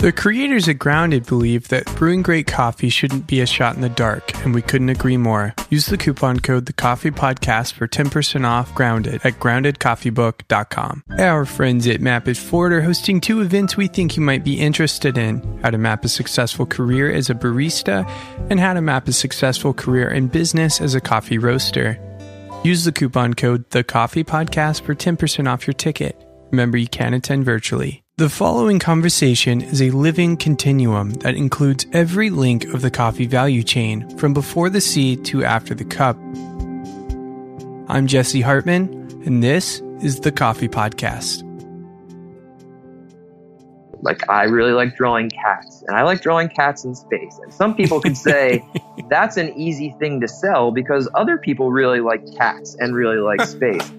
The creators at Grounded believe that brewing great coffee shouldn't be a shot in the dark, and we couldn't agree more. Use the coupon code The Coffee Podcast for 10% off Grounded at groundedcoffeebook.com. Our friends at Map It Forward are hosting two events we think you might be interested in how to map a successful career as a barista, and how to map a successful career in business as a coffee roaster. Use the coupon code The Coffee Podcast for 10% off your ticket. Remember, you can attend virtually. The following conversation is a living continuum that includes every link of the coffee value chain from before the seed to after the cup. I'm Jesse Hartman, and this is the Coffee Podcast. Like, I really like drawing cats, and I like drawing cats in space. And some people could say that's an easy thing to sell because other people really like cats and really like space.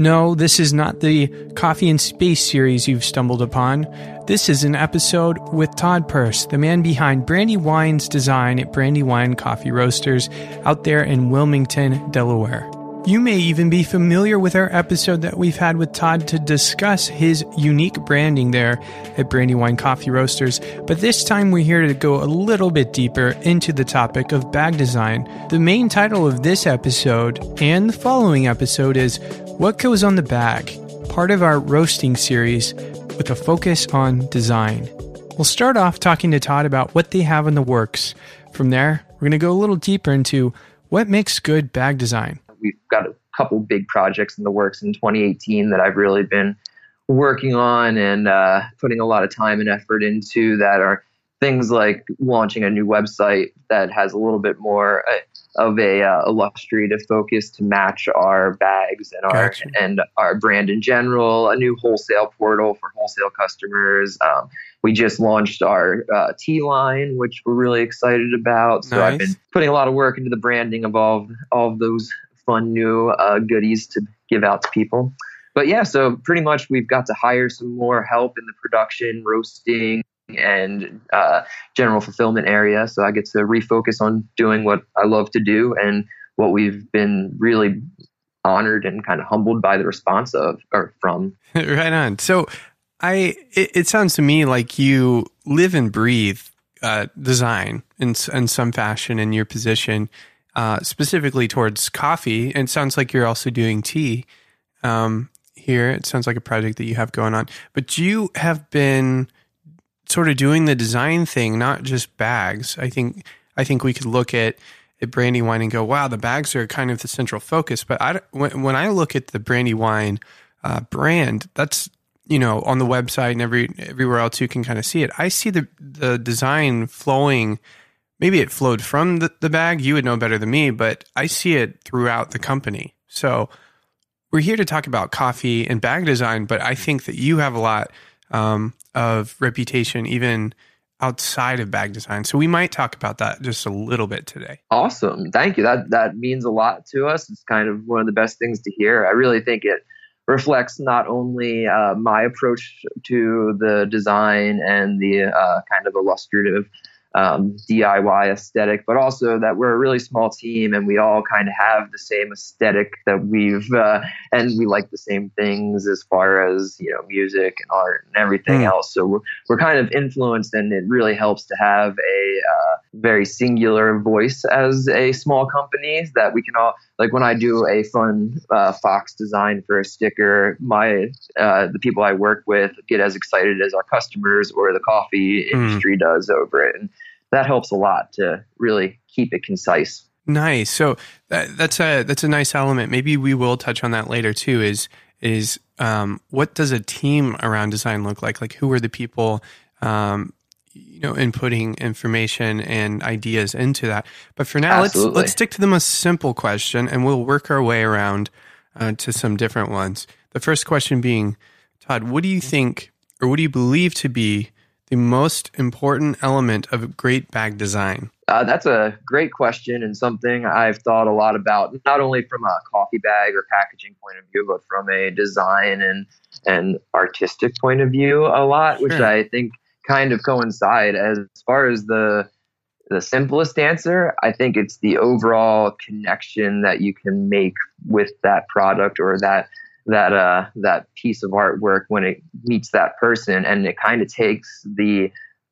No, this is not the Coffee and Space series you've stumbled upon. This is an episode with Todd Purse, the man behind Brandywine's design at Brandywine Coffee Roasters out there in Wilmington, Delaware. You may even be familiar with our episode that we've had with Todd to discuss his unique branding there at Brandywine Coffee Roasters, but this time we're here to go a little bit deeper into the topic of bag design. The main title of this episode and the following episode is What Goes on the Bag, part of our roasting series with a focus on design. We'll start off talking to Todd about what they have in the works. From there, we're going to go a little deeper into what makes good bag design we've got a couple big projects in the works in 2018 that I've really been working on and uh, putting a lot of time and effort into that are things like launching a new website that has a little bit more uh, of a uh, illustrative focus to match our bags and our Gotcha. and our brand in general. A new wholesale portal for wholesale customers. Um, we just launched our uh, tea line, which we're really excited about. So I've been putting a lot of work into the branding of all all of those fun new uh, goodies to give out to people. But yeah, so pretty much we've got to hire some more help in the production, roasting, and uh, general fulfillment area. So I get to refocus on doing what I love to do and what we've been really honored and kind of humbled by the response of or from. right on. So, I it, it sounds to me like you live and breathe uh, design in in some fashion in your position, uh, specifically towards coffee. And it sounds like you're also doing tea um, here. It sounds like a project that you have going on. But you have been sort of doing the design thing, not just bags. I think I think we could look at at Brandywine and go, wow, the bags are kind of the central focus. But I, when, when I look at the Brandywine uh, brand, that's you know on the website and every everywhere else you can kind of see it. I see the the design flowing. Maybe it flowed from the, the bag. You would know better than me, but I see it throughout the company. So we're here to talk about coffee and bag design, but I think that you have a lot um, of reputation even outside of bag design. So we might talk about that just a little bit today. Awesome. Thank you. That that means a lot to us. It's kind of one of the best things to hear. I really think it reflects not only uh, my approach to the design and the uh, kind of illustrative um, DIY aesthetic, but also that we're a really small team and we all kind of have the same aesthetic that we've uh, and we like the same things as far as you know music and art and everything Mm. else. So we're we're kind of influenced, and it really helps to have a uh, very singular voice as a small company that we can all like when I do a fun uh, Fox design for a sticker, my uh, the people I work with get as excited as our customers or the coffee Mm. industry does over it, and that helps a lot to really keep it concise. Nice. So that, that's a that's a nice element. Maybe we will touch on that later too. Is is um, what does a team around design look like? Like who are the people um, you know inputting information and ideas into that? But for now, let's let's stick to the most simple question, and we'll work our way around uh, to some different ones. The first question being, Todd, what do you think, or what do you believe to be the most important element of great bag design? Uh, that's a great question and something I've thought a lot about, not only from a coffee bag or packaging point of view, but from a design and and artistic point of view a lot, which I think kind of coincide. As far as the the simplest answer, I think it's the overall connection that you can make with that product or that that uh, that piece of artwork when it meets that person, and it kind of takes the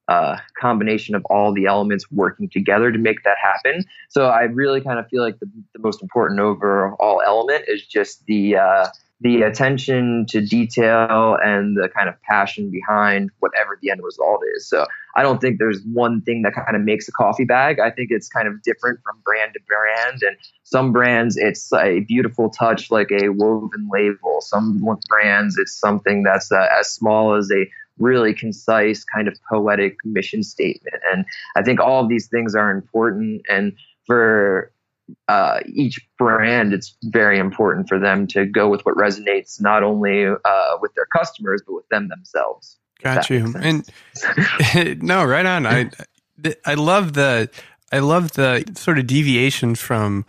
uh, combination of all the elements working together to make that happen. So I really kind of feel like the, the most important overall element is just the uh, the attention to detail and the kind of passion behind whatever the end result is. So I don't think there's one thing that kind of makes a coffee bag. I think it's kind of different from brand to brand. And some brands, it's a beautiful touch like a woven label. Some brands, it's something that's uh, as small as a really concise kind of poetic mission statement. And I think all of these things are important. And for uh, each brand, it's very important for them to go with what resonates not only uh, with their customers but with them themselves. Got you. And no, right on. I I love the I love the sort of deviation from.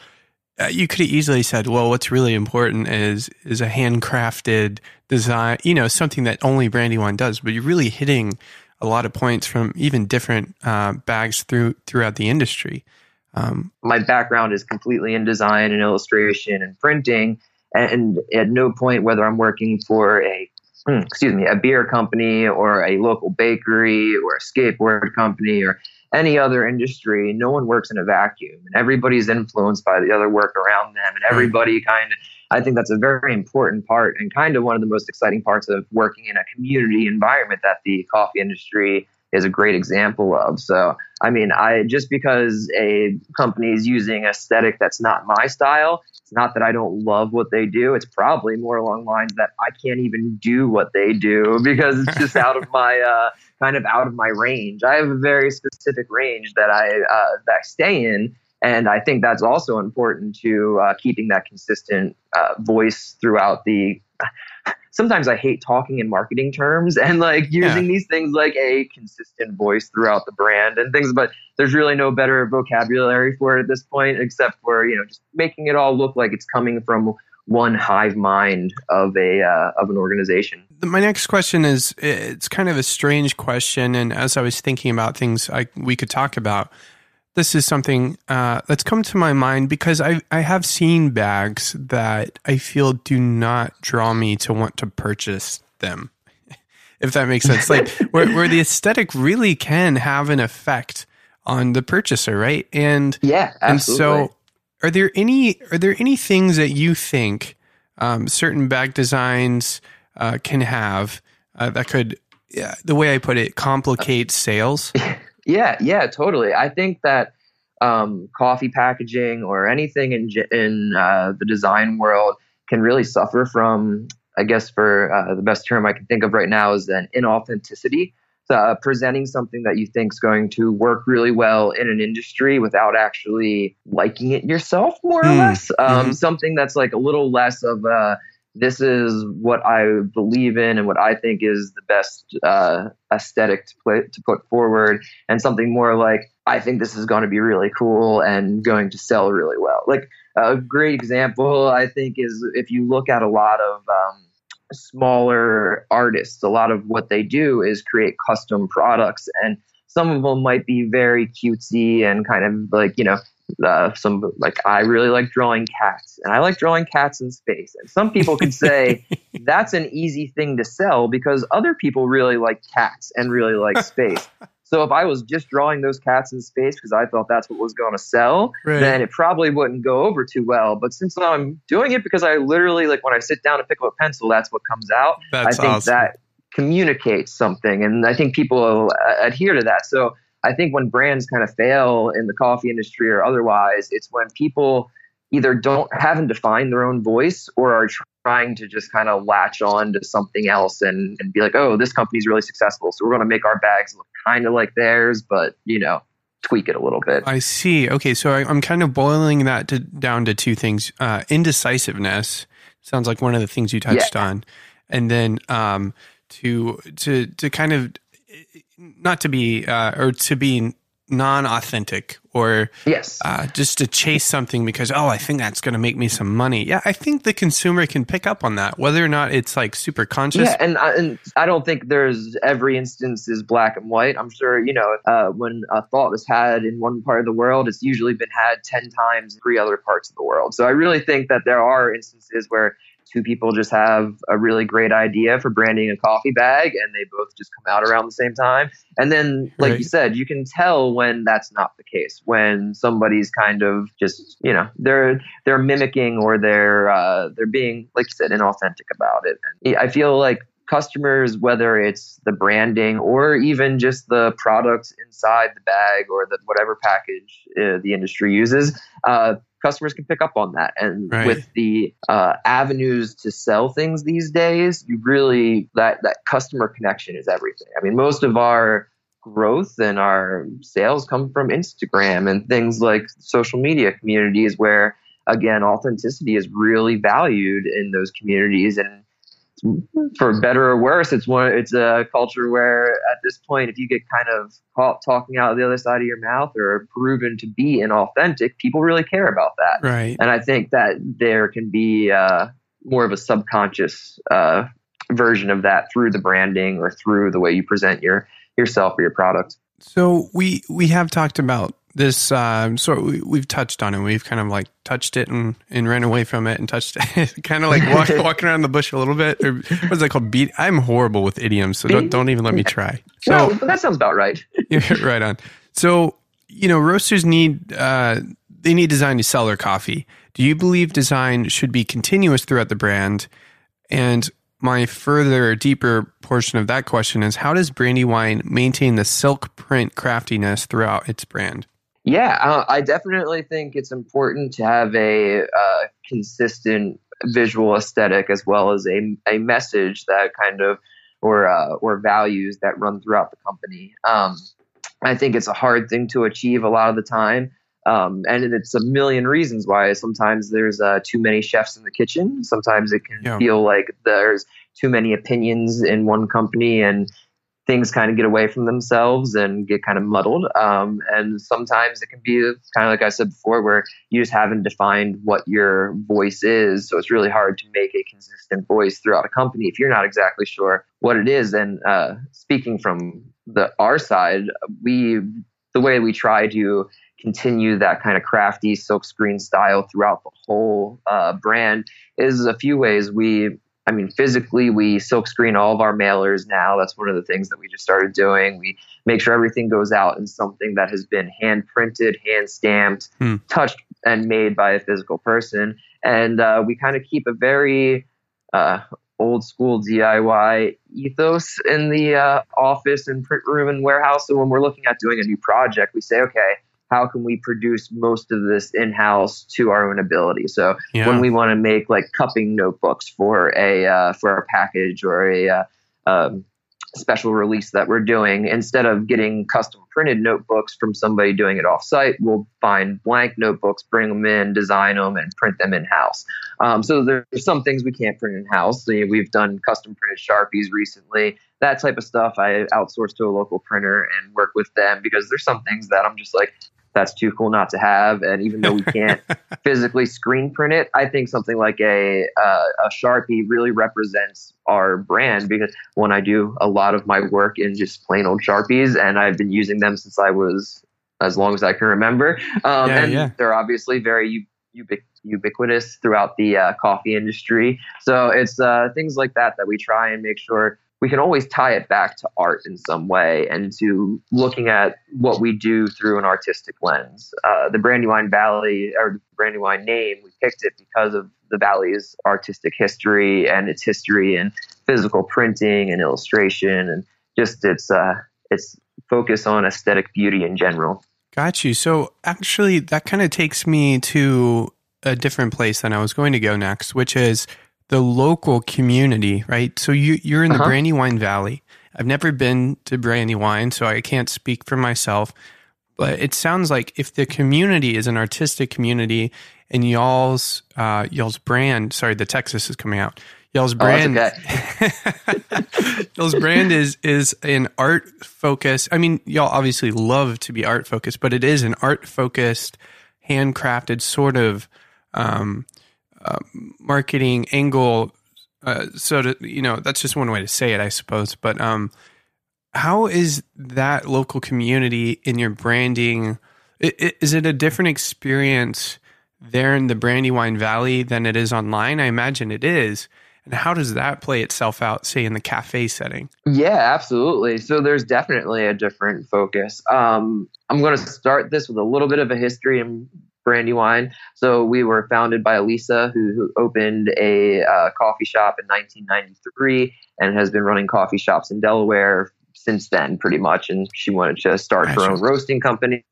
Uh, you could have easily said, "Well, what's really important is is a handcrafted design. You know, something that only Brandywine does." But you're really hitting a lot of points from even different uh, bags through throughout the industry. Um, My background is completely in design and illustration and printing, and at no point, whether I'm working for a hmm, excuse me, a beer company or a local bakery or a skateboard company or any other industry, no one works in a vacuum and everybody's influenced by the other work around them. And everybody kind of, I think that's a very important part and kind of one of the most exciting parts of working in a community environment that the coffee industry is a great example of. So, I mean, I just because a company is using aesthetic that's not my style, it's not that I don't love what they do. It's probably more along lines that I can't even do what they do because it's just out of my uh, kind of out of my range. I have a very specific range that I uh, that I stay in. And I think that's also important to uh, keeping that consistent uh, voice throughout the sometimes I hate talking in marketing terms and like using yeah. these things like a consistent voice throughout the brand and things, but there's really no better vocabulary for it at this point except for, you know, just making it all look like it's coming from one hive mind of a uh, of an organization. My next question is it's kind of a strange question and as I was thinking about things I we could talk about this is something uh, that's come to my mind because I I have seen bags that I feel do not draw me to want to purchase them, if that makes sense. Like where where the aesthetic really can have an effect on the purchaser, right? And yeah, absolutely. and so are there any are there any things that you think um, certain bag designs uh, can have uh, that could, yeah, the way I put it, complicate sales? Yeah, yeah, totally. I think that um, coffee packaging or anything in in uh, the design world can really suffer from, I guess, for uh, the best term I can think of right now is an inauthenticity. So, uh, presenting something that you think is going to work really well in an industry without actually liking it yourself, more or mm. less. Um, mm-hmm. Something that's like a little less of a this is what I believe in and what I think is the best uh, aesthetic to, play, to put forward, and something more like I think this is going to be really cool and going to sell really well. Like a great example, I think, is if you look at a lot of um, smaller artists, a lot of what they do is create custom products, and some of them might be very cutesy and kind of like you know uh, some like I really like drawing cats, and I like drawing cats in space. And some people could say that's an easy thing to sell because other people really like cats and really like space. so if I was just drawing those cats in space because I thought that's what was going to sell, right. then it probably wouldn't go over too well. But since I'm doing it because I literally like when I sit down to pick up a pencil, that's what comes out. That's I think awesome. that communicates something, and I think people adhere to that. So I think when brands kind of fail in the coffee industry or otherwise, it's when people either don't haven't defined their own voice or are trying to just kind of latch on to something else and, and be like, oh, this company's really successful. So we're going to make our bags look kind of like theirs, but, you know, tweak it a little bit. I see. Okay. So I, am kind of boiling that to, down to two things uh, indecisiveness sounds like one of the things you touched yeah. on. And then um, to, to, to kind of not to be uh, or to be non-authentic or yes. uh, just to chase something because oh i think that's going to make me some money. Yeah i think the consumer can pick up on that whether or not it's like super conscious. Yeah and, I, and i don't think there's every instance is black and white. I'm sure you know uh, when a thought is had in one part of the world it's usually been had 10 times in three other parts of the world. So i really think that there are instances where two people just have a really great idea for branding a coffee bag and they both just come out around the same time. And then, like right. you said, you can tell when that's not the case, when somebody's kind of just, you know, they're, they're mimicking or they're, uh, they're being, like you said, inauthentic about it. And I feel like customers, whether it's the branding or even just the products inside the bag or the whatever package uh, the industry uses, uh, customers can pick up on that. And right. with the uh, avenues to sell things these days, you really that that customer connection is everything. I mean, most of our growth and our sales come from Instagram and things like social media communities where again authenticity is really valued in those communities and for better or worse, it's one. It's a culture where, at this point, if you get kind of caught talking out of the other side of your mouth or proven to be inauthentic, people really care about that. Right. And I think that there can be uh, more of a subconscious uh, version of that through the branding or through the way you present your yourself or your product. So we we have talked about this uh, so we, have touched on it. We've kind of like touched it and, and ran away from it and touched it. Kind of like walk, walking around the bush a little bit. Or what is that called? Beat i'm horrible with idioms so don't, don't even let me try. So no, that sounds about right. Right on. So you know roasters need uh, they need design to sell their coffee. Do you believe design should be continuous throughout the brand? And my further deeper portion of that question is how does brandywine maintain the silk print craftiness throughout its brand yeah, uh, I definitely think it's important to have a uh, consistent visual aesthetic as well as a, a message that kind of or uh, or values that run throughout the company. Um, I think it's a hard thing to achieve a lot of the time. Um, and it's a million reasons why. Sometimes there's uh, too many chefs in the kitchen. Sometimes it can yeah. feel like there's too many opinions in one company, and things kind of get away from themselves and get kind of muddled. Um, and sometimes it can be kind of like I said before, where you just haven't defined what your voice is. So it's really hard to make a consistent voice throughout a company if you're not exactly sure what it is. And uh, speaking from the our side, we the way we try to continue that kind of crafty silkscreen style throughout the whole uh, brand is a few ways we I mean, physically, we silk screen all of our mailers now. That's one of the things that we just started doing. We make sure everything goes out in something that has been hand printed, hand stamped, hmm. touched, and made by a physical person. And uh, we kind of keep a very uh, old school DIY ethos in the uh, office and print room and warehouse. So when we're looking at doing a new project, we say, okay, how can we produce most of this in house to our own ability? So yeah. when we want to make like cupping notebooks for a uh, for a package or a uh, um, special release that we're doing, instead of getting custom printed notebooks from somebody doing it off site, we'll find blank notebooks, bring them in, design them, and print them in house. Um, so there's some things we can't print in house. So, we've done custom printed sharpies recently. That type of stuff I outsource to a local printer and work with them because there's some things that I'm just like, that's too cool not to have. And even though we can't physically screen print it, I think something like a uh, a sharpie really represents our brand because when I do a lot of my work in just plain old sharpies, and I've been using them since I was as long as I can remember. Um, yeah, and yeah. they're obviously very ubiquitous throughout the uh, coffee industry. So it's uh, things like that that we try and make sure we can always tie it back to art in some way and to looking at what we do through an artistic lens. Uh, the Brandywine Valley, or the Brandywine name, we picked it because of the valley's artistic history and its history in physical printing and illustration and just its uh, its focus on aesthetic beauty in general. Got you. So actually, that kind of takes me to a different place than I was going to go next, which is the local community, right? So you you're in the uh-huh. Brandywine Valley. I've never been to Brandywine, so I can't speak for myself. But it sounds like if the community is an artistic community and y'all's uh, y'all's brand, sorry, the Texas is coming out. Y'all's oh, brand, oh, okay. y'all's brand is is an art focus. I mean, y'all obviously love to be art focused, but it is an art focused, handcrafted sort of um, uh, marketing angle. Uh, so to, you know, that's just one way to say it, I suppose. But um, how is that local community in your branding? Is it a different experience there in the Brandywine Valley than it is online? I imagine it is. And how does that play itself out, say, in the cafe setting? Yeah, absolutely. So there's definitely a different focus. Um, I'm going to start this with a little bit of a history in Brandywine. So we were founded by Alisa, who, who opened a uh, coffee shop in 1993 and has been running coffee shops in Delaware since then, pretty much. And she wanted to start her own roasting company.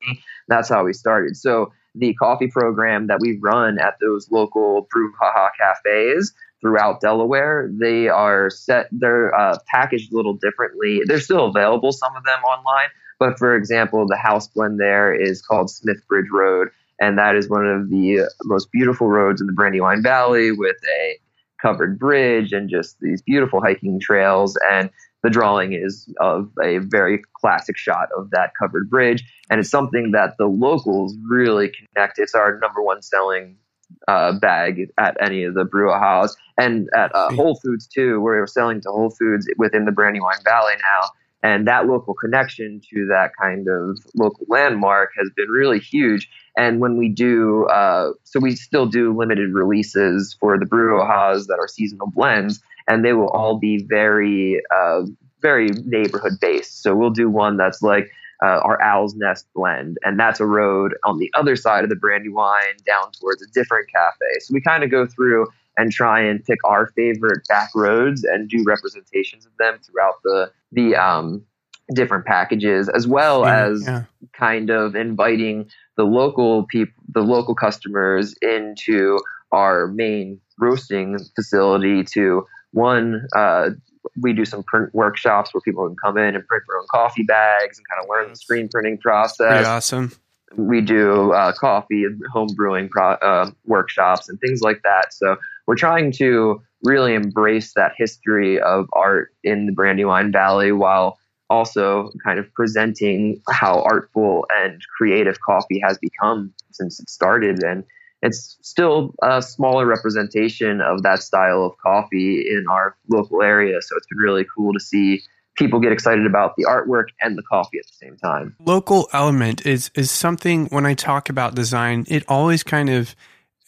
That's how we started. So the coffee program that we run at those local Brew HaHa cafes throughout Delaware. They are set, they're uh, packaged a little differently. They're still available, some of them online. But for example, the house blend there is called Smithbridge Road. And that is one of the most beautiful roads in the Brandywine Valley with a covered bridge and just these beautiful hiking trails. And the drawing is of a very classic shot of that covered bridge. And it's something that the locals really connect. It's our number one selling uh, bag at any of the Brew HaHas and at uh, Whole Foods too. where We're selling to Whole Foods within the Brandywine Valley now. And that local connection to that kind of local landmark has been really huge. And when we do, uh, so we still do limited releases for the Brew HaHas that are seasonal blends, and they will all be very, uh, very neighborhood based. So we'll do one that's like uh, our Owl's Nest blend, and that's a road on the other side of the Brandywine down towards a different cafe. So we kind of go through and try and pick our favorite back roads and do representations of them throughout the the um, different packages, as well yeah, as yeah. kind of inviting the local people, the local customers into our main roasting facility to one uh, we do some print workshops where people can come in and print their own coffee bags and kind of learn the screen printing process. Pretty awesome. We do uh, coffee and home brewing pro- uh, workshops and things like that. So we're trying to really embrace that history of art in the Brandywine Valley while also kind of presenting how artful and creative coffee has become since it started and it's still a smaller representation of that style of coffee in our local area. So it's been really cool to see people get excited about the artwork and the coffee at the same time. Local element is is something when I talk about design, it always kind of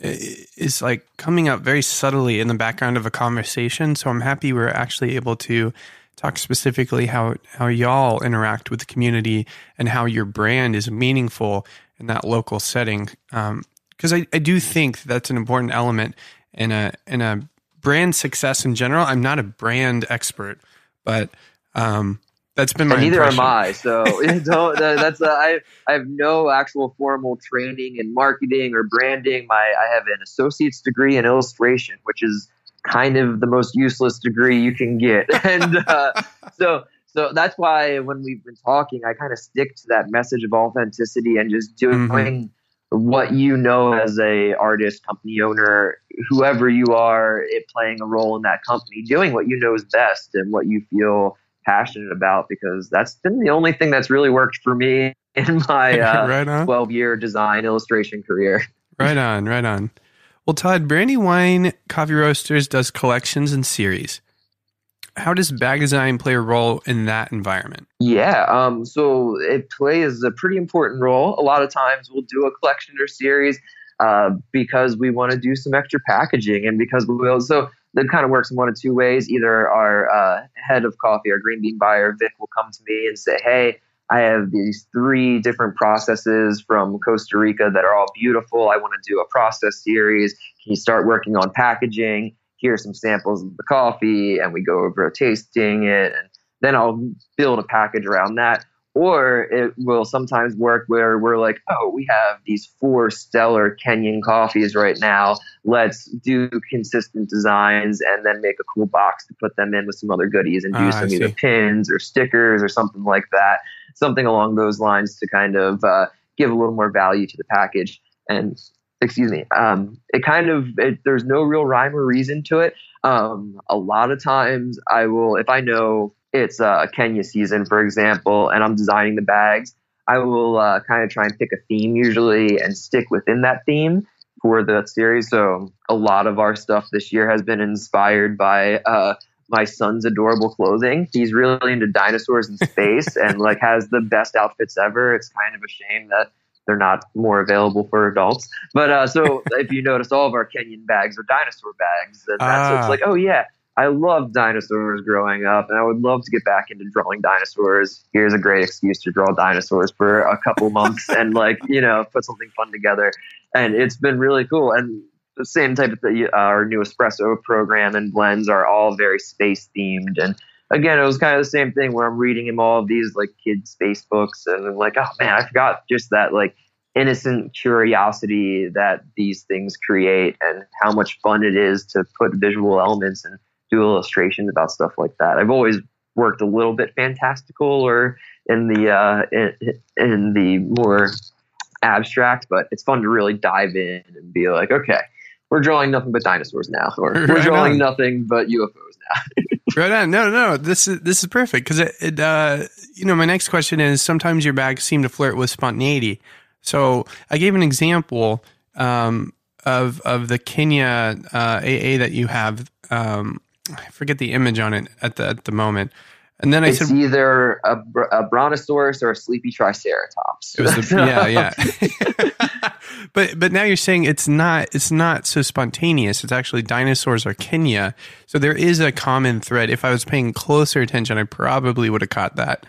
eh, is like coming up very subtly in the background of a conversation. So I'm happy we're actually able to talk specifically how how y'all interact with the community and how your brand is meaningful in that local setting. Um, because I, I do think that's an important element in a in a brand success in general. I'm not a brand expert, but um, that's been my and neither impression. am I. So don't, that's uh, I I have no actual formal training in marketing or branding. My I have an associate's degree in illustration, which is kind of the most useless degree you can get, and uh, so so that's why when we've been talking, I kind of stick to that message of authenticity and just doing. Mm-hmm what you know as a artist, company owner, whoever you are, it playing a role in that company, doing what you know is best and what you feel passionate about, because that's been the only thing that's really worked for me in my uh, right 12 year design illustration career. right on, right on. Well, Todd, Brandywine Coffee Roasters does collections and series how does bag design play a role in that environment? Yeah, um, so it plays a pretty important role. A lot of times we'll do a collection or series uh, because we want to do some extra packaging and because we will. So that kind of works in one of two ways. Either our uh, head of coffee, our green bean buyer, Vic, will come to me and say, hey, I have these three different processes from Costa Rica that are all beautiful. I want to do a process series. Can you start working on packaging? here's some samples of the coffee and we go over tasting it and then I'll build a package around that. Or it will sometimes work where we're like, oh, we have these four stellar Kenyan coffees right now. Let's do consistent designs and then make a cool box to put them in with some other goodies and do uh, some either pins or stickers or something like that. Something along those lines to kind of uh, give a little more value to the package. And excuse me um, it kind of it, there's no real rhyme or reason to it um, a lot of times i will if i know it's uh, kenya season for example and i'm designing the bags i will uh, kind of try and pick a theme usually and stick within that theme for the series so a lot of our stuff this year has been inspired by uh, my son's adorable clothing. He's really into dinosaurs and space and like has the best outfits ever. It's kind of a shame that they're not more available for adults. But uh, so if you notice, all of our Kenyan bags are dinosaur bags, and that's so it's Ah. like, oh yeah, I loved dinosaurs growing up, and I would love to get back into drawing dinosaurs. Here's a great excuse to draw dinosaurs for a couple months and like you know put something fun together. And it's been really cool. And the same type of thing, uh, our new espresso program and blends are all very space themed and again, it was kind of the same thing where I'm reading him all of these like kids' space books, and I'm like, oh man, I forgot just that like innocent curiosity that these things create, and how much fun it is to put visual elements and do illustrations about stuff like that. I've always worked a little bit fantastical or in the uh, in, in the more abstract, but it's fun to really dive in and be like, okay. We're drawing nothing but dinosaurs now, or we're drawing on. nothing but UFOs now. Right on. No, no, this is this is perfect because it, it uh, you know, my next question is sometimes your bags seem to flirt with spontaneity. So I gave an example um, of of the Kenya uh, AA that you have. Um, I forget the image on it at the at the moment, and then I it's said either a, a brontosaurus or a sleepy triceratops. it was the, yeah yeah. but but now you're saying it's not it's not so spontaneous. It's actually dinosaurs or Kenya. So there is a common thread. If I was paying closer attention, I probably would have caught that.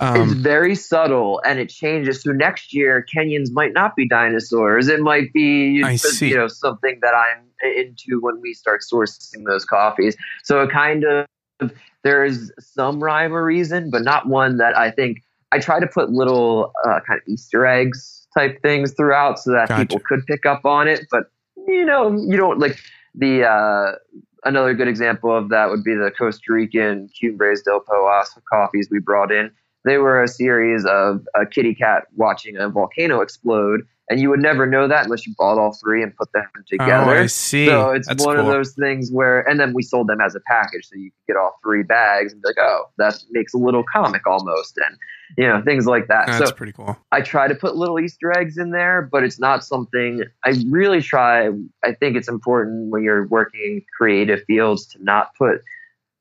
it's Um, very subtle and it changes. So next year, Kenyans might not be dinosaurs. It might be I see. you know something that I'm into when we start sourcing those coffees. So it kind of there's some rhyme or reason, but not one that I think I try to put little uh, kind of Easter eggs type things throughout so that Gotcha. people could pick up on it. But you know, you don't like the uh, another good example of that would be the Costa Rican Cumbres del Poas coffees we brought in. They were a series of a kitty cat watching a volcano explode, and you would never know that unless you bought all three and put them together. Oh, I see. So it's That's one of those things where, and then we sold them as a package, so you could get all three bags and be like, oh, that makes a little comic almost, and you know things like that. That's so pretty cool. I try to put little Easter eggs in there, but it's not something I really try. I think it's important when you're working in creative fields to not put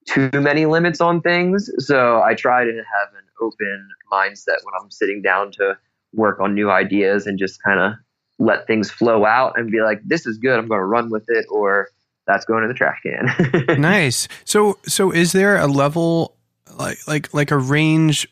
too many limits on things. So I try to have open mindset when I'm sitting down to work on new ideas and just kind of let things flow out and be like, this is good. I'm going to run with it, or that's going in the trash can. nice. So so is there a level like like like a range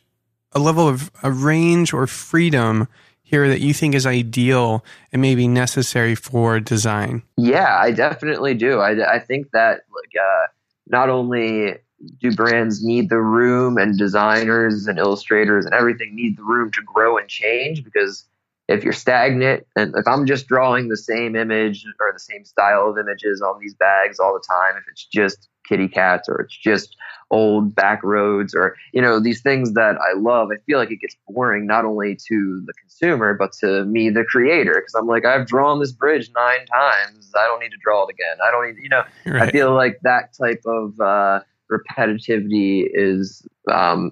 a level of a range or freedom here that you think is ideal and maybe necessary for design? Yeah, I definitely do. I, I think that like uh, not only do brands need the room and designers and illustrators and everything need the room to grow and change because if you're stagnant and if I'm just drawing the same image or the same style of images on these bags all the time, if it's just kitty cats or it's just old back roads or you know these things that I love, I feel like it gets boring not only to the consumer but to me, the creator, because I'm like I've drawn this bridge nine times. I don't need to draw it again. I don't need you know. I feel like that type of uh, repetitivity is um,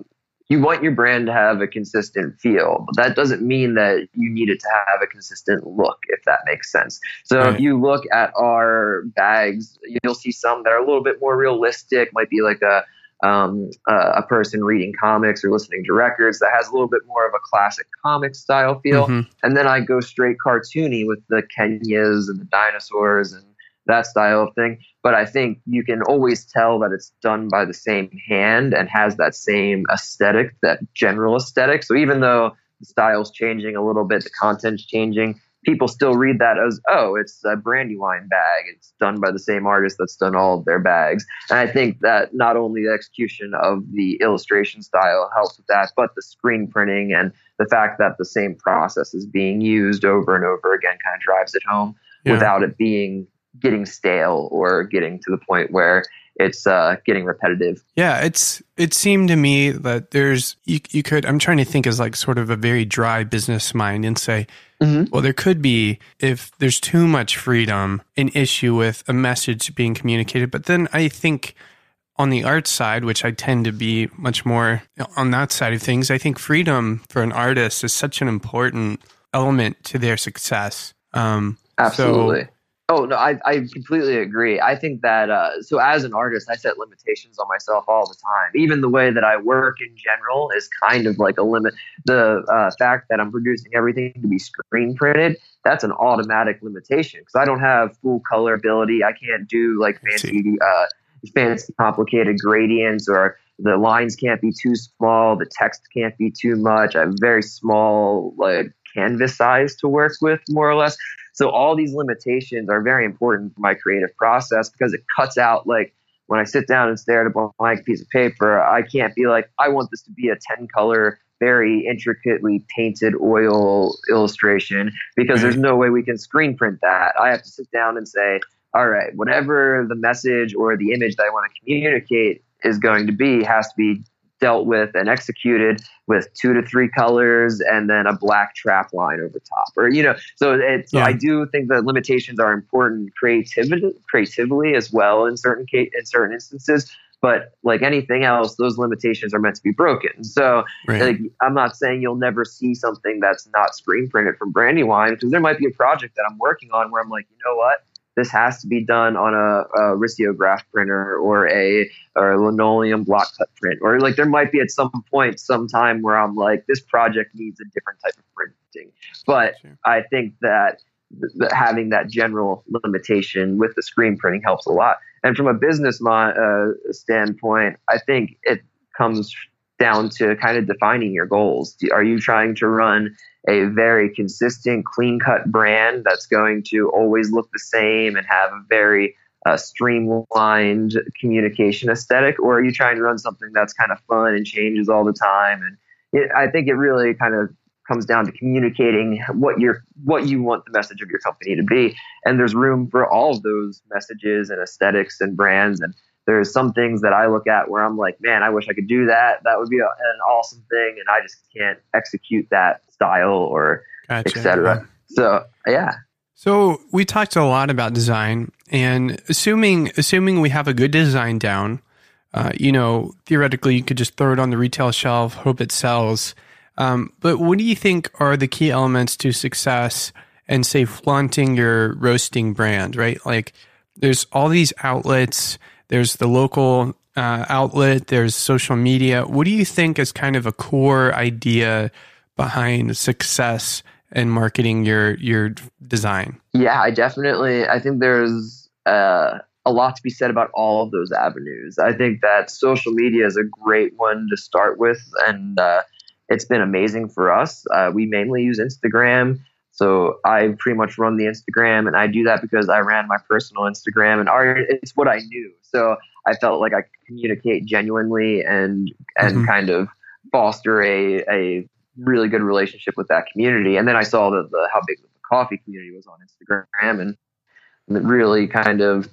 you want your brand to have a consistent feel, but that doesn't mean that you need it to have a consistent look, if that makes sense. So Right. if you look at our bags, you'll see some that are a little bit more realistic, might be like a um, a a person reading comics or listening to records that has a little bit more of a classic comic style feel Mhm. and then I go straight cartoony with the Kenyas and the dinosaurs and that style of thing. But I think you can always tell that it's done by the same hand and has that same aesthetic, that general aesthetic. So even though the style's changing a little bit, the content's changing, people still read that as, oh, it's a Brandywine bag. It's done by the same artist that's done all of their bags. And I think that not only the execution of the illustration style helps with that, but the screen printing and the fact that the same process is being used over and over again kind of drives it home Yeah. without it being getting stale or getting to the point where it's uh, getting repetitive. Yeah, it's it seemed to me that there's you you could I'm trying to think as like sort of a very dry business mind and say, Mhm. well, there could be if there's too much freedom, an issue with a message being communicated. But then I think on the art side, which I tend to be much more on that side of things, I think freedom for an artist is such an important element to their success. Um, Absolutely. Oh no, I, I completely agree. I think that uh, so as an artist, I set limitations on myself all the time. Even the way that I work in general is kind of like a limit. The uh, fact that I'm producing everything to be screen printed, that's an automatic limitation because I don't have full color ability. I can't do like fancy, uh, fancy complicated gradients or the lines can't be too small, the text can't be too much. I have very small like canvas size to work with, more or less. So all these limitations are very important for my creative process because it cuts out like when I sit down and stare at a blank piece of paper, I can't be like, I want this to be a 10 color, very intricately painted oil illustration because there's no way we can screen print that. I have to sit down and say, all right, whatever the message or the image that I want to communicate is going to be has to be dealt with and executed with two to three colors and then a black trap line over top or you know so it's yeah. i do think that limitations are important creativity creatively as well in certain case in certain instances but like anything else those limitations are meant to be broken so right. like i'm not saying you'll never see something that's not screen printed from brandywine because there might be a project that i'm working on where i'm like you know what this has to be done on a, a risograph printer or a or a linoleum block cut print. Or like there might be at some point some time where i'm like this project needs a different type of printing. But sure. i think that th- having that general limitation with the screen printing helps a lot. And from a business mo- uh, standpoint i think it comes down to kind of defining your goals. Are you trying to run a very consistent, clean cut brand that's going to always look the same and have a very uh, streamlined communication aesthetic, or are you trying to run something that's kind of fun and changes all the time? And it, I think it really kind of comes down to communicating what you what you want the message of your company to be, and there's room for all of those messages and aesthetics and brands and there's some things that I look at where I'm like, man, I wish I could do that. That would be a, an awesome thing, and I just can't execute that style or gotcha. etc. So yeah. So we talked a lot about design, and assuming assuming we have a good design down, uh, you know, theoretically you could just throw it on the retail shelf, hope it sells. Um, but what do you think are the key elements to success and say flaunting your roasting brand? Right, like there's all these outlets there's the local uh, outlet, there's social media. What do you think is kind of a core idea behind success in marketing your your design? Yeah, I definitely. I think there's uh, a lot to be said about all of those avenues. I think that social media is a great one to start with, and uh, it's been amazing for us. Uh, we mainly use Instagram. So I pretty much run the Instagram, and I do that because I ran my personal Instagram, and art, it's what I knew. So I felt like I could communicate genuinely and and mm-hmm. kind of foster a a really good relationship with that community. And then I saw the, the how big the coffee community was on Instagram, and, and really kind of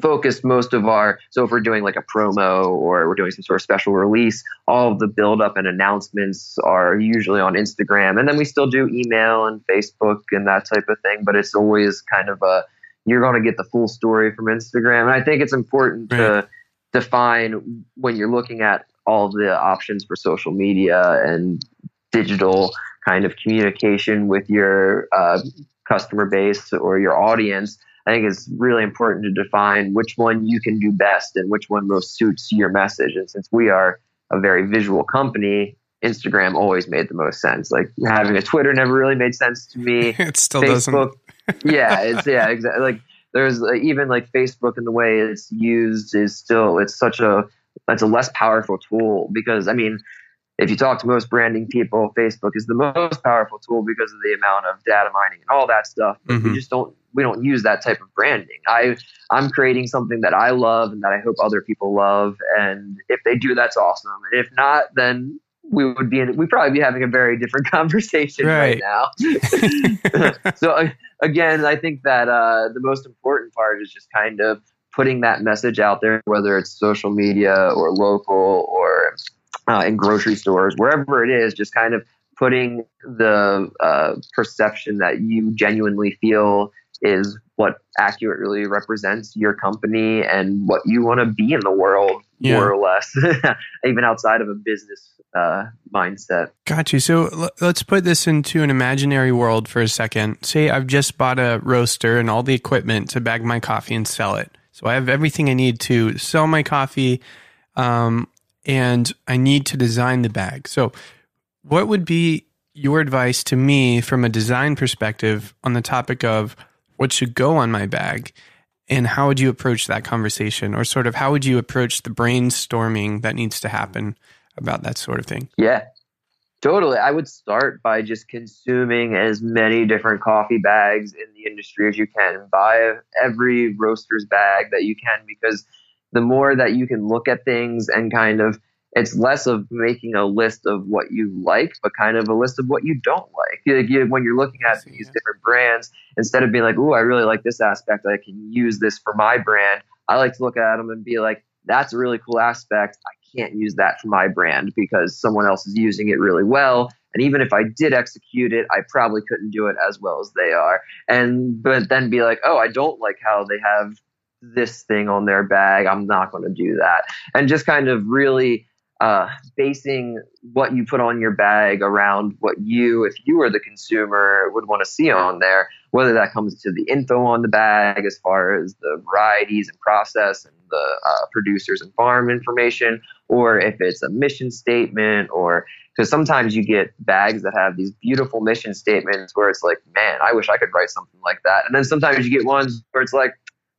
focused most of our so if we're doing like a promo or we're doing some sort of special release all of the build up and announcements are usually on instagram and then we still do email and facebook and that type of thing but it's always kind of a you're going to get the full story from instagram and i think it's important right. to define when you're looking at all the options for social media and digital kind of communication with your uh, customer base or your audience I think it's really important to define which one you can do best and which one most suits your message. And since we are a very visual company, Instagram always made the most sense. Like having a Twitter never really made sense to me. it still Facebook, doesn't. yeah, it's yeah, exactly. Like there's uh, even like Facebook and the way it's used is still it's such a it's a less powerful tool because I mean if you talk to most branding people, Facebook is the most powerful tool because of the amount of data mining and all that stuff. But mm-hmm. we just don't we don't use that type of branding. I I'm creating something that I love and that I hope other people love. And if they do, that's awesome. And if not, then we would be in, we'd probably be having a very different conversation right, right now. so again, I think that uh, the most important part is just kind of putting that message out there, whether it's social media or local or uh, in grocery stores, wherever it is, just kind of putting the uh, perception that you genuinely feel is what accurately represents your company and what you want to be in the world yeah. more or less, even outside of a business uh, mindset. Got you. So l- let's put this into an imaginary world for a second. Say I've just bought a roaster and all the equipment to bag my coffee and sell it. So I have everything I need to sell my coffee, um, and I need to design the bag. So, what would be your advice to me from a design perspective on the topic of what should go on my bag? And how would you approach that conversation? Or sort of how would you approach the brainstorming that needs to happen about that sort of thing? Yeah, totally. I would start by just consuming as many different coffee bags in the industry as you can. Buy every roaster's bag that you can because the more that you can look at things and kind of it's less of making a list of what you like, but kind of a list of what you don't like. like you, when you're looking at these different brands, instead of being like, "Ooh, I really like this aspect. I can use this for my brand." I like to look at them and be like, "That's a really cool aspect. I can't use that for my brand because someone else is using it really well." And even if I did execute it, I probably couldn't do it as well as they are. And but then be like, "Oh, I don't like how they have." this thing on their bag i'm not going to do that and just kind of really uh, basing what you put on your bag around what you, if you were the consumer, would want to see on there, whether that comes to the info on the bag as far as the varieties and process and the uh, producers and farm information, or if it's a mission statement, or because sometimes you get bags that have these beautiful mission statements where it's like, man, I wish I could write something like that. And then sometimes you get ones where it's like,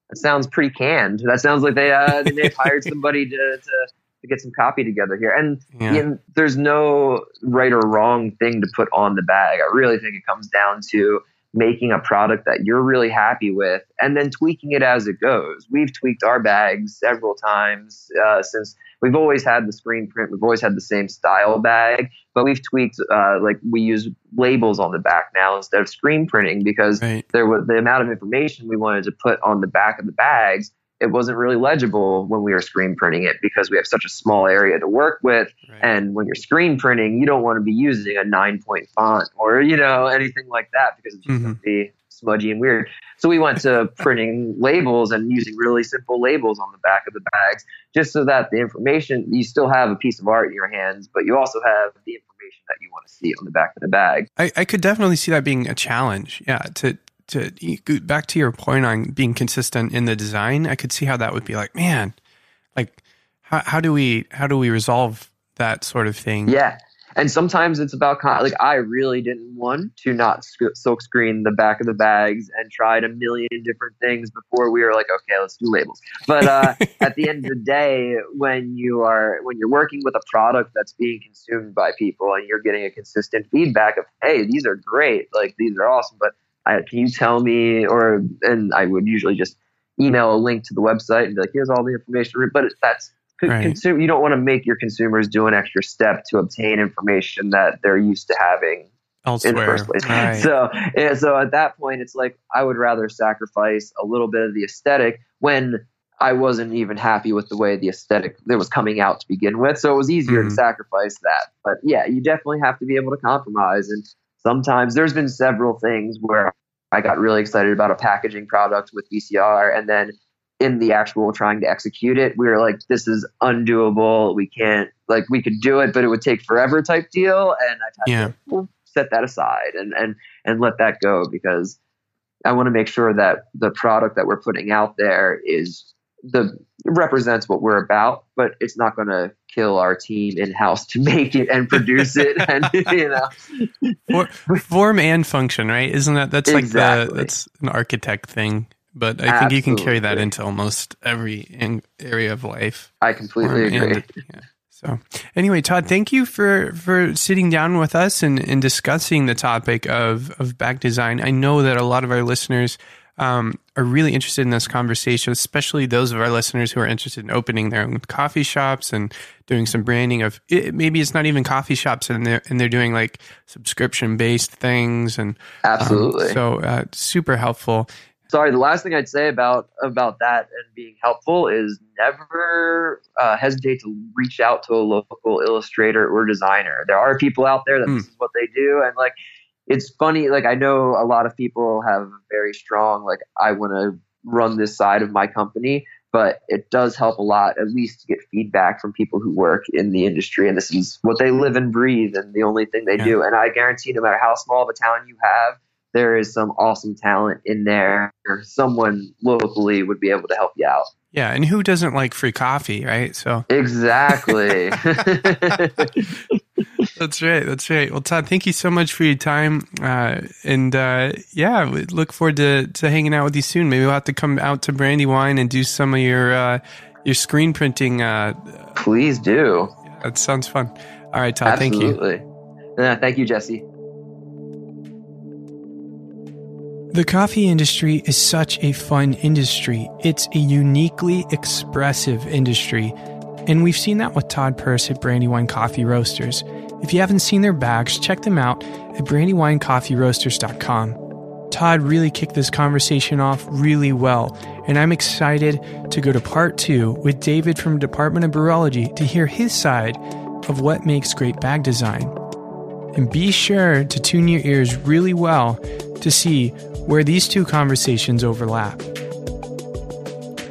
that sounds pretty canned. That sounds like they uh, they've hired somebody to, to to get some copy together here. And, yeah. there's no right or wrong thing to put on the bag. I really think it comes down to making a product that you're really happy with and then tweaking it as it goes. We've tweaked our bags several times uh, since we've always had the screen print. We've always had the same style bag, but we've tweaked uh, like we use labels on the back now instead of screen printing because right. there was the amount of information we wanted to put on the back of the bags it wasn't really legible when we were screen printing it because we have such a small area to work with. Right. And when you're screen printing, you don't want to be using a nine point font or, you know, anything like that because it's just mm-hmm. going to be smudgy and weird. So we went to printing labels and using really simple labels on the back of the bags just so that the information, you still have a piece of art in your hands, but you also have the information that you want to see on the back of the bag. I, I could definitely see that being a challenge. Yeah. To, to back to your point on being consistent in the design, I could see how that would be like, man, like how, how do we how do we resolve that sort of thing? Yeah, and sometimes it's about like I really didn't want to not silk screen the back of the bags and tried a million different things before we were like, okay, let's do labels. But uh, at the end of the day, when you are when you're working with a product that's being consumed by people and you're getting a consistent feedback of, hey, these are great, like these are awesome, but I, can you tell me or and i would usually just email a link to the website and be like here's all the information but that's right. consume, you don't want to make your consumers do an extra step to obtain information that they're used to having Elsewhere. in the first place right. so so at that point it's like i would rather sacrifice a little bit of the aesthetic when I wasn't even happy with the way the aesthetic that was coming out to begin with. So it was easier mm-hmm. to sacrifice that. But yeah, you definitely have to be able to compromise. And sometimes there's been several things where I got really excited about a packaging product with VCR and then in the actual trying to execute it, we were like, this is undoable. We can't like we could do it, but it would take forever type deal. And I've had yeah. to set that aside and and and let that go because I want to make sure that the product that we're putting out there is the represents what we're about, but it's not going to kill our team in house to make it and produce it, and you know, For, form and function, right? Isn't that that's exactly. like the that's an architect thing? But I think you can carry that into almost every in, area of life. I completely form agree. And, yeah. So anyway, Todd, thank you for for sitting down with us and, and discussing the topic of of back design. I know that a lot of our listeners um, are really interested in this conversation, especially those of our listeners who are interested in opening their own coffee shops and doing some branding of it, maybe it's not even coffee shops and they're, and they're doing like subscription based things. And um, absolutely. Um, so uh, super helpful. Sorry, the last thing I'd say about about that and being helpful is never uh, hesitate to reach out to a local illustrator or designer. There are people out there that mm. this is what they do, and like it's funny. Like I know a lot of people have very strong like I want to run this side of my company, but it does help a lot, at least to get feedback from people who work in the industry. And this is what they live and breathe and the only thing they yeah. do. And I guarantee no matter how small of a town you have, there is some awesome talent in there. or Someone locally would be able to help you out. Yeah, and who doesn't like free coffee, right? So exactly. that's right. That's right. Well, Todd, thank you so much for your time, uh, and uh, yeah, we look forward to, to hanging out with you soon. Maybe we'll have to come out to Brandywine and do some of your uh, your screen printing. Uh, Please do. Yeah, that sounds fun. All right, Todd. Absolutely. Thank you. Yeah, thank you, Jesse. The coffee industry is such a fun industry. It's a uniquely expressive industry. And we've seen that with Todd Purse at Brandywine Coffee Roasters. If you haven't seen their bags, check them out at brandywinecoffeeroasters.com. Todd really kicked this conversation off really well, and I'm excited to go to part two with David from Department of Brewology to hear his side of what makes great bag design. And be sure to tune your ears really well to see where these two conversations overlap.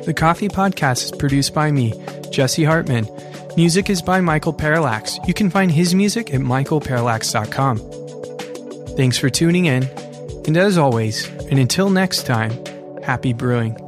The Coffee Podcast is produced by me, Jesse Hartman. Music is by Michael Parallax. You can find his music at michaelparallax.com. Thanks for tuning in, and as always, and until next time, happy brewing.